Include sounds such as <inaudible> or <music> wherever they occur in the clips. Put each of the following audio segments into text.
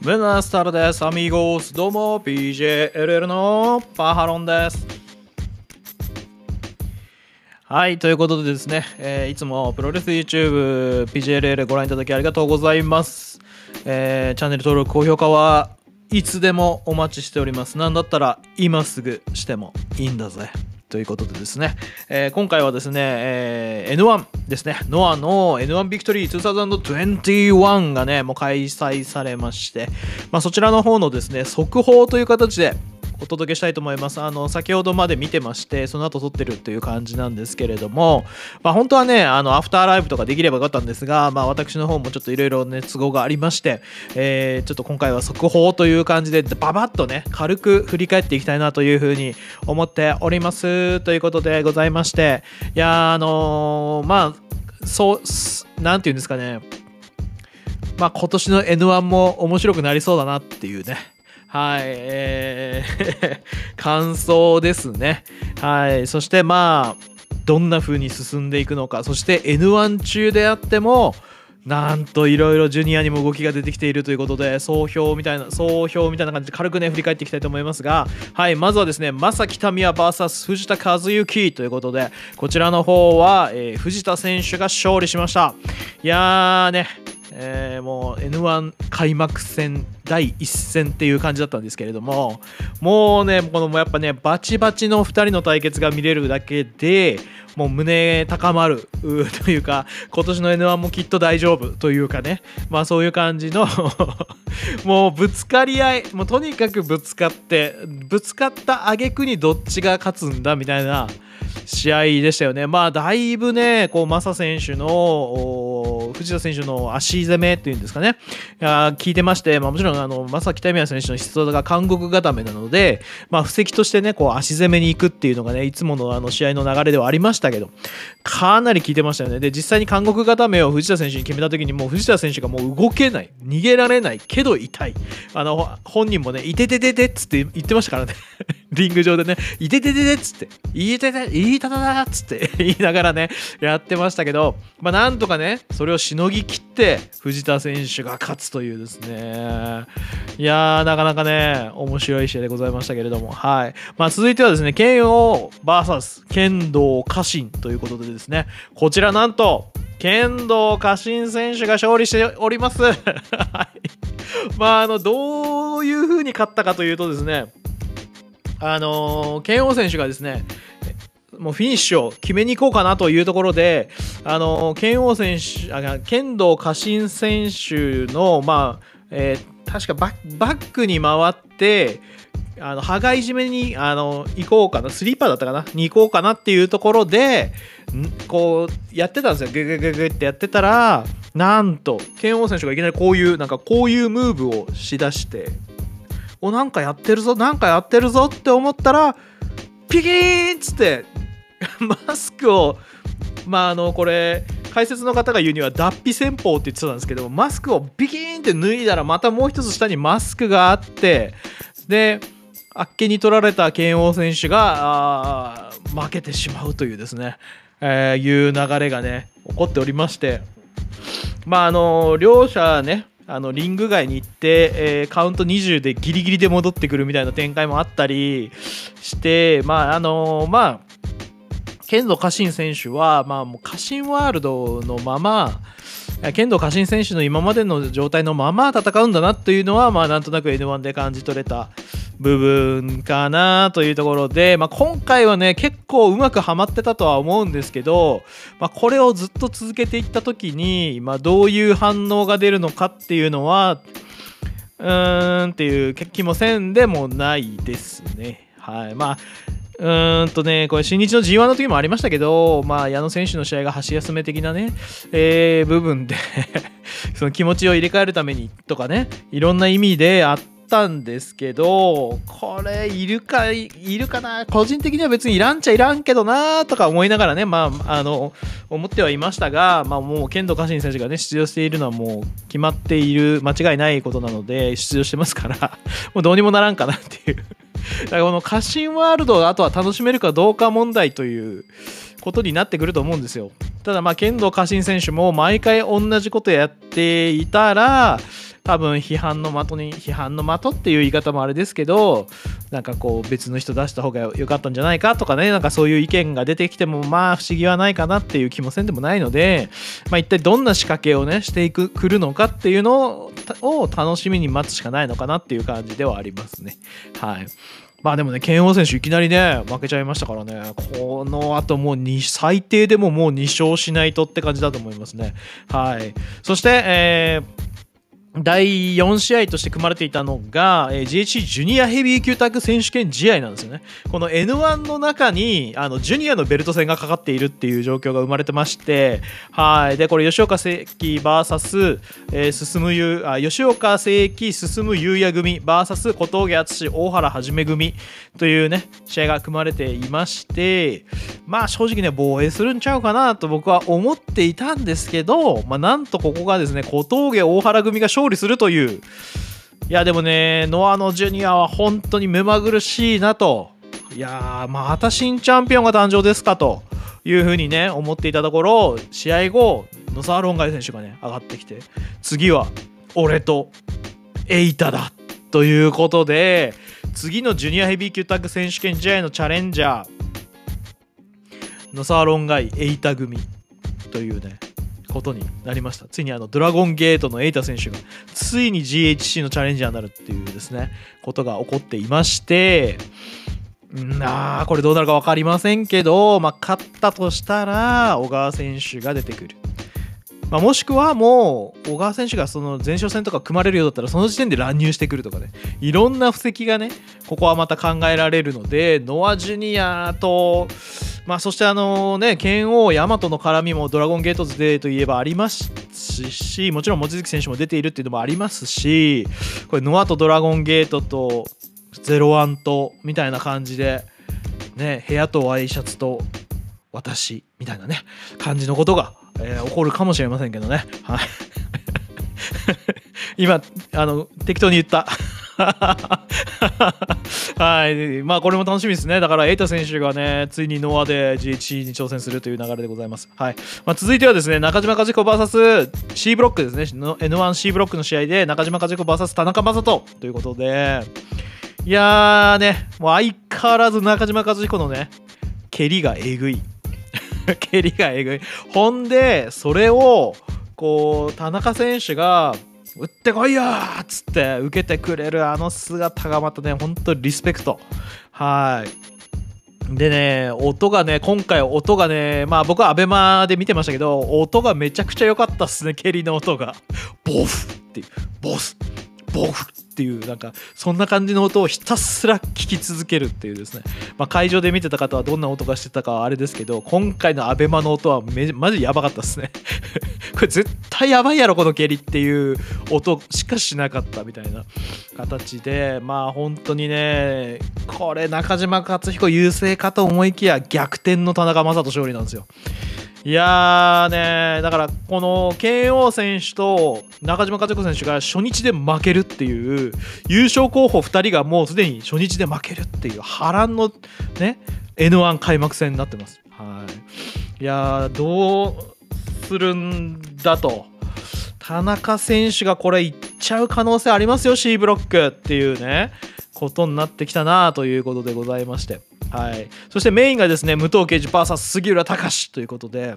ブナスタルです。アミース。どうも、PJLL のパハロンです。はい、ということでですね、えーいつもプロレス YouTube、PJLL ご覧いただきありがとうございます。えーチャンネル登録、高評価はいつでもお待ちしております。なんだったら今すぐしてもいいんだぜ。ということでですね、えー今回はですね、えー N1 ですね、ノアの N1 ビクトリー2021がね、もう開催されまして、まあ、そちらの方のですね、速報という形でお届けしたいと思います。あの、先ほどまで見てまして、その後撮ってるという感じなんですけれども、まあ、本当はね、あの、アフターライブとかできればよかったんですが、まあ、私の方もちょっといろいろね、都合がありまして、えーちょっと今回は速報という感じで、ババッとね、軽く振り返っていきたいなというふうに思っております。ということでございまして、いやー、あのーまあ、そう、すなんていうんですかね、まあ、今年の N1 も面白くなりそうだなっていうね。はい、えー <laughs> 感想ですね。はい、そしてまあ、どんな風に進んでいくのか、そして N1 中であっても、なんといろいろジュニアにも動きが出てきているということで、総評みたいな、総評みたいな感じで軽くね、振り返っていきたいと思いますが、はい、まずはですね、正木民也 VS 藤田和幸ということで、こちらの方は、えー藤田選手が勝利しました。いやーね、えーもう N1 開幕戦第1戦っていう感じだったんですけれどももうねこのやっぱねバチバチの2人の対決が見れるだけでもう胸高まる <laughs> というか今年の N1 もきっと大丈夫というかねまあそういう感じの <laughs> もうぶつかり合いもうとにかくぶつかってぶつかった挙句にどっちが勝つんだみたいな試合でしたよね。まあ、だいぶね、こう、マサ選手の、藤田選手の足攻めっていうんですかね、いや聞いてまして、まあ、もちろん、あの、マサ北宮選手の出場が韓国固めなので、まあ、布石としてね、こう、足攻めに行くっていうのがね、いつものあの試合の流れではありましたけど、かなり効いてましたよね。で、実際に韓国固めを藤田選手に決めた時に、もう藤田選手がもう動けない、逃げられないけど痛い。あの、本人もね、いててててっつって言ってましたからね。リング上でね、いててててっつって、いてて、いたたたっつって <laughs> 言いながらね、やってましたけど、まあなんとかね、それをしのぎ切って、藤田選手が勝つというですね、いやー、なかなかね、面白い試合でございましたけれども、はい。まあ続いてはですね、剣王 VS 剣道家臣ということでですね、こちらなんと、剣道家臣選手が勝利しております。<laughs> はい。まあ、あの、どういう風に勝ったかというとですね、あのー、剣王選手がですね、もうフィニッシュを決めに行こうかなというところで、あのー、剣王選手、あ剣道家臣選手の、まあ、えー確かバッバックに回って、あの、羽交い締めに、あの、行こうかな、スリーパーだったかな、に行こうかなっていうところで、こう、やってたんですよ。ググググってやってたら、なんと、剣王選手がいきなりこういう、なんかこういうムーブをしだして、お、なんかやってるぞ、なんかやってるぞって思ったら、ピキーンっつって、<laughs> マスクを、まあ、あの、これ、解説の方が言うには脱皮戦法って言ってたんですけど、マスクをビキーンって脱いだら、またもう一つ下にマスクがあって、で、あっけに取られた剣王選手が負けてしまうというですね、えーいう流れがね、起こっておりまして、まあ、あの、両者ね、あのリング外に行って、えーカウント20でギリギリで戻ってくるみたいな展開もあったりして、まあ、あの、まあ、剣道家臣選手は、まあ、もう家臣ワールドのまま、剣道家臣選手の今までの状態のまま戦うんだなというのは、まあ、なんとなく N1 で感じ取れた部分かなというところで、まあ、今回はね結構うまくはまってたとは思うんですけど、まあ、これをずっと続けていった時に、まあ、どういう反応が出るのかっていうのはうーんっていう気もせんでもないですね。はいまあうーんとね、これ新日の G1 の時もありましたけど、まあ、矢野選手の試合が箸休め的なね、えー部分で <laughs> その気持ちを入れ替えるためにとかね、いろんな意味であったんですけど、これいるか、いるかな、個人的には別にいらんちゃいらんけどなとか思いながらね、まあ、あの、思ってはいましたが、まあ、もう剣道家臣選手がね、出場しているのはもう決まっている、間違いないことなので、出場してますから、<laughs> もうどうにもならんかなっていう。だからこの家臣ワールドあとは楽しめるかどうか問題ということになってくると思うんですよ。ただまあ剣道家臣選手も毎回同じことやっていたら多分批判の的に批判の的っていう言い方もあれですけどなんかこう別の人出した方が良かったんじゃないかとかねなんかそういう意見が出てきてもまあ不思議はないかなっていう気もせんでもないので、まあ、一体どんな仕掛けをねしていくくるのかっていうのを楽しみに待つしかないのかなっていう感じではありますね。はいまあでもね、剣王選手いきなりね、負けちゃいましたからね、この後もう2、最低でももう2勝しないとって感じだと思いますね。はい。そして、えー第4試合として組まれていたのが、えー、GHC ジュニアヘビー級タッグ選手権試合なんですよね。この N1 の中にあのジュニアのベルト戦がかかっているっていう状況が生まれてまして、はい。で、これ吉岡聖輝 VS、えー、進むゆあ吉岡聖輝進む優也組 VS 小峠敦大原はじめ組というね、試合が組まれていまして、まあ正直ね、防衛するんちゃうかなと僕は思っていたんですけど、まあなんとここがですね、小峠大原組が勝勝利するという。いや、でもね、ノアのジュニアは本当に目まぐるしいなと。いやー、また新チャンピオンが誕生ですかというふうにね、思っていたところ、試合後、野沢ロンガイ選手がね、上がってきて、次は俺とエイタだということで、次のジュニアヘビー級タッグ選手権試合のチャレンジャー、野沢ロンガイエイタ組というね、ことになりました。ついにあのドラゴンゲートのエイタ選手がついに GHC のチャレンジャーになるっていうですねことが起こっていましてなあこれどうなるか分かりませんけど、まあ、勝ったとしたら小川選手が出てくる。まあ、もしくはもう小川選手がその前哨戦とか組まれるようだったらその時点で乱入してくるとかね。いろんな布石がねここはまた考えられるのでノア・ジュニアと、まあ、そしてあのね剣王ヤマトの絡みもドラゴンゲートズでといえばありますしもちろん望月選手も出ているっていうのもありますしこれノアとドラゴンゲートとゼロワンとみたいな感じでね部屋とワイシャツと私みたいなね感じのことがえー、起こるかもしれませんけどね。はい。<laughs> 今、あの、適当に言った。<laughs> はい。まあ、これも楽しみですね。だから、エイタ選手がね、ついにノアで GHC に挑戦するという流れでございます。はい。まあ、続いてはですね、中島和彦 VSC ブロックですね。N1C ブロックの試合で、中島和彦 VS 田中将人ということで、いやーね、もう相変わらず中島和彦のね、蹴りがえぐい。<laughs> 蹴りがえぐい。ほんで、それを、こう、田中選手が、打ってこいよっつって受けてくれるあの姿がまたね、ほんとリスペクト。はい。でね、音がね、今回音がね、まあ僕は ABEMA で見てましたけど、音がめちゃくちゃ良かったっすね、蹴りの音が。ボフっていう、ボス、ボフっていうなんかそんな感じの音をひたすら聞き続けるっていうですね、まあ、会場で見てた方はどんな音がしてたかはあれですけど今回の ABEMA の音はめマジやばかったですね <laughs> これ絶対やばいやろこの蹴りっていう音しかしなかったみたいな形でまあ本当にねこれ中島克彦優勢かと思いきや逆転の田中将人勝利なんですよいやーねだからこの KO 選手と中島和子選手が初日で負けるっていう優勝候補2人がもうすでに初日で負けるっていう波乱のね N1 開幕戦になってます。はい、いやーどうするんだと。田中選手がこれいっちゃう可能性ありますよ C ブロックっていうね。ことになってきたなということでございまして。はい、そしてメインがですね武藤敬司 VS 杉浦隆ということで、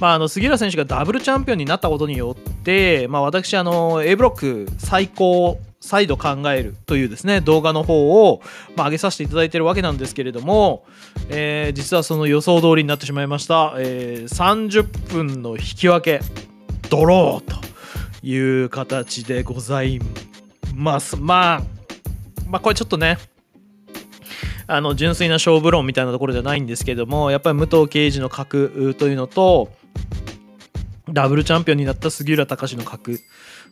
まあ、あの杉浦選手がダブルチャンピオンになったことによって、まあ、私あの A ブロック最高再度考えるというですね動画の方を、まあ、上げさせていただいてるわけなんですけれども、えー、実はその予想通りになってしまいました、えー、30分の引き分けドローという形でございます。まあまあこれちょっとねあの純粋な勝負論みたいなところじゃないんですけどもやっぱり武藤敬司の格というのとダブルチャンピオンになった杉浦隆の格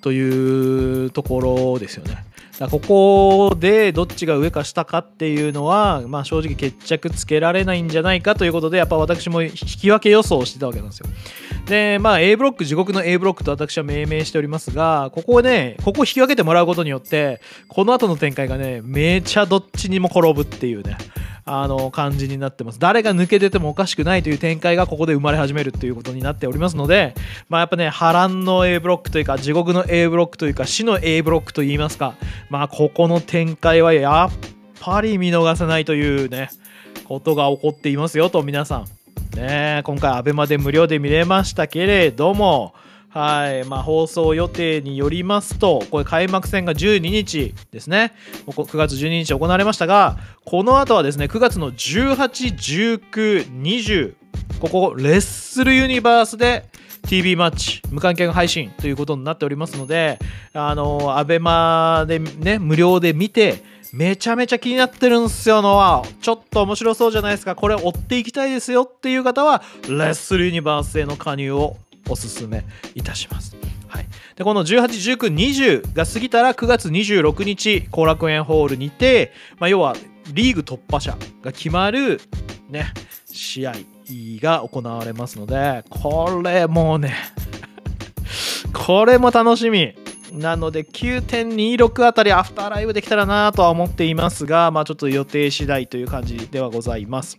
というところですよね。だここでどっちが上か下かっていうのは、まあ、正直決着つけられないんじゃないかということでやっぱ私も引き分け予想をしてたわけなんですよ。でまあ A ブロック地獄の A ブロックと私は命名しておりますがここをねここ引き分けてもらうことによってこの後の展開がねめちゃどっちにも転ぶっていうねあの感じになってます。誰が抜け出てもおかしくないという展開がここで生まれ始めるということになっておりますのでまあやっぱね波乱の A ブロックというか地獄の A ブロックというか死の A ブロックといいますかまあここの展開はやっぱり見逃せないというねことが起こっていますよと皆さん。ね今回 ABEMA で無料で見れましたけれどもはいまあ、放送予定によりますと、これ開幕戦が12日ですね、9月12日行われましたが、この後はですね、9月の18、19、20、ここ、レッスルユニバースで TV マッチ、無観客配信ということになっておりますので、あの、アベマでね、無料で見て、めちゃめちゃ気になってるんすよのはちょっと面白そうじゃないですかこれ追っていきたいですよっていう方はレッスルユニバースへの加入をおすすめいたします。はい、でこの18、19、20が過ぎたら9月26日後楽園ホールにて、まあ、要はリーグ突破者が決まる、ね、試合が行われますのでこれもうね <laughs> これも楽しみなので9.26あたりアフターライブできたらなとは思っていますが、まあ、ちょっと予定次第という感じではございます。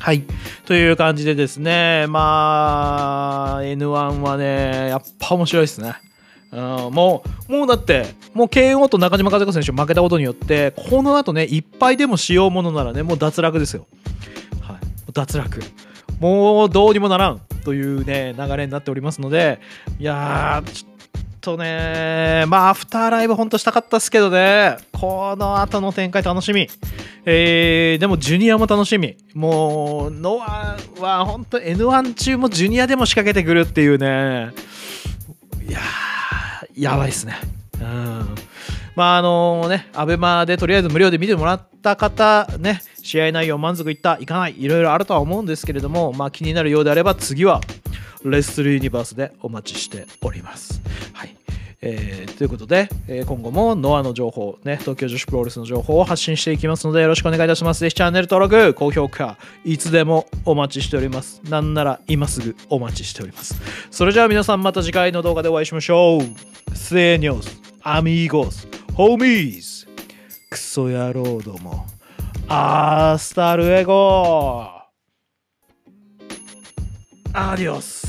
はい。という感じでですね、まあ、N1 はね、やっぱ面白いですね。うん、もう、もうだって、もう KO と中島和子選手負けたことによって、この後ね、いっぱいでもしようものならね、もう脱落ですよ。はい。脱落。もうどうにもならんというね、流れになっておりますので、いやー、ちょっとね、まあ、アフターライブ本当したかったっすけどね、この後の展開楽しみ。えー、でもジュニアも楽しみ。もう、ノアは本当 N1 中もジュニアでも仕掛けてくるっていうね。いや、やばいっすね。うん。まああのね、アベマでとりあえず無料で見てもらった方、ね、試合内容満足いった、いかない、いろいろあるとは思うんですけれども、まあ気になるようであれば次は、レッスルユニバースでお待ちしております。はい。えー、ということで、えー、今後もノアの情報、ね、東京女子プロレスの情報を発信していきますのでよろしくお願いいたします。ぜひチャンネル登録、高評価、いつでもお待ちしております。なんなら今すぐお待ちしております。それじゃあ皆さんまた次回の動画でお会いしましょう。セーニョス、アミーゴス、ホーミーズ、クソ野郎ども、アースタルエゴアディオス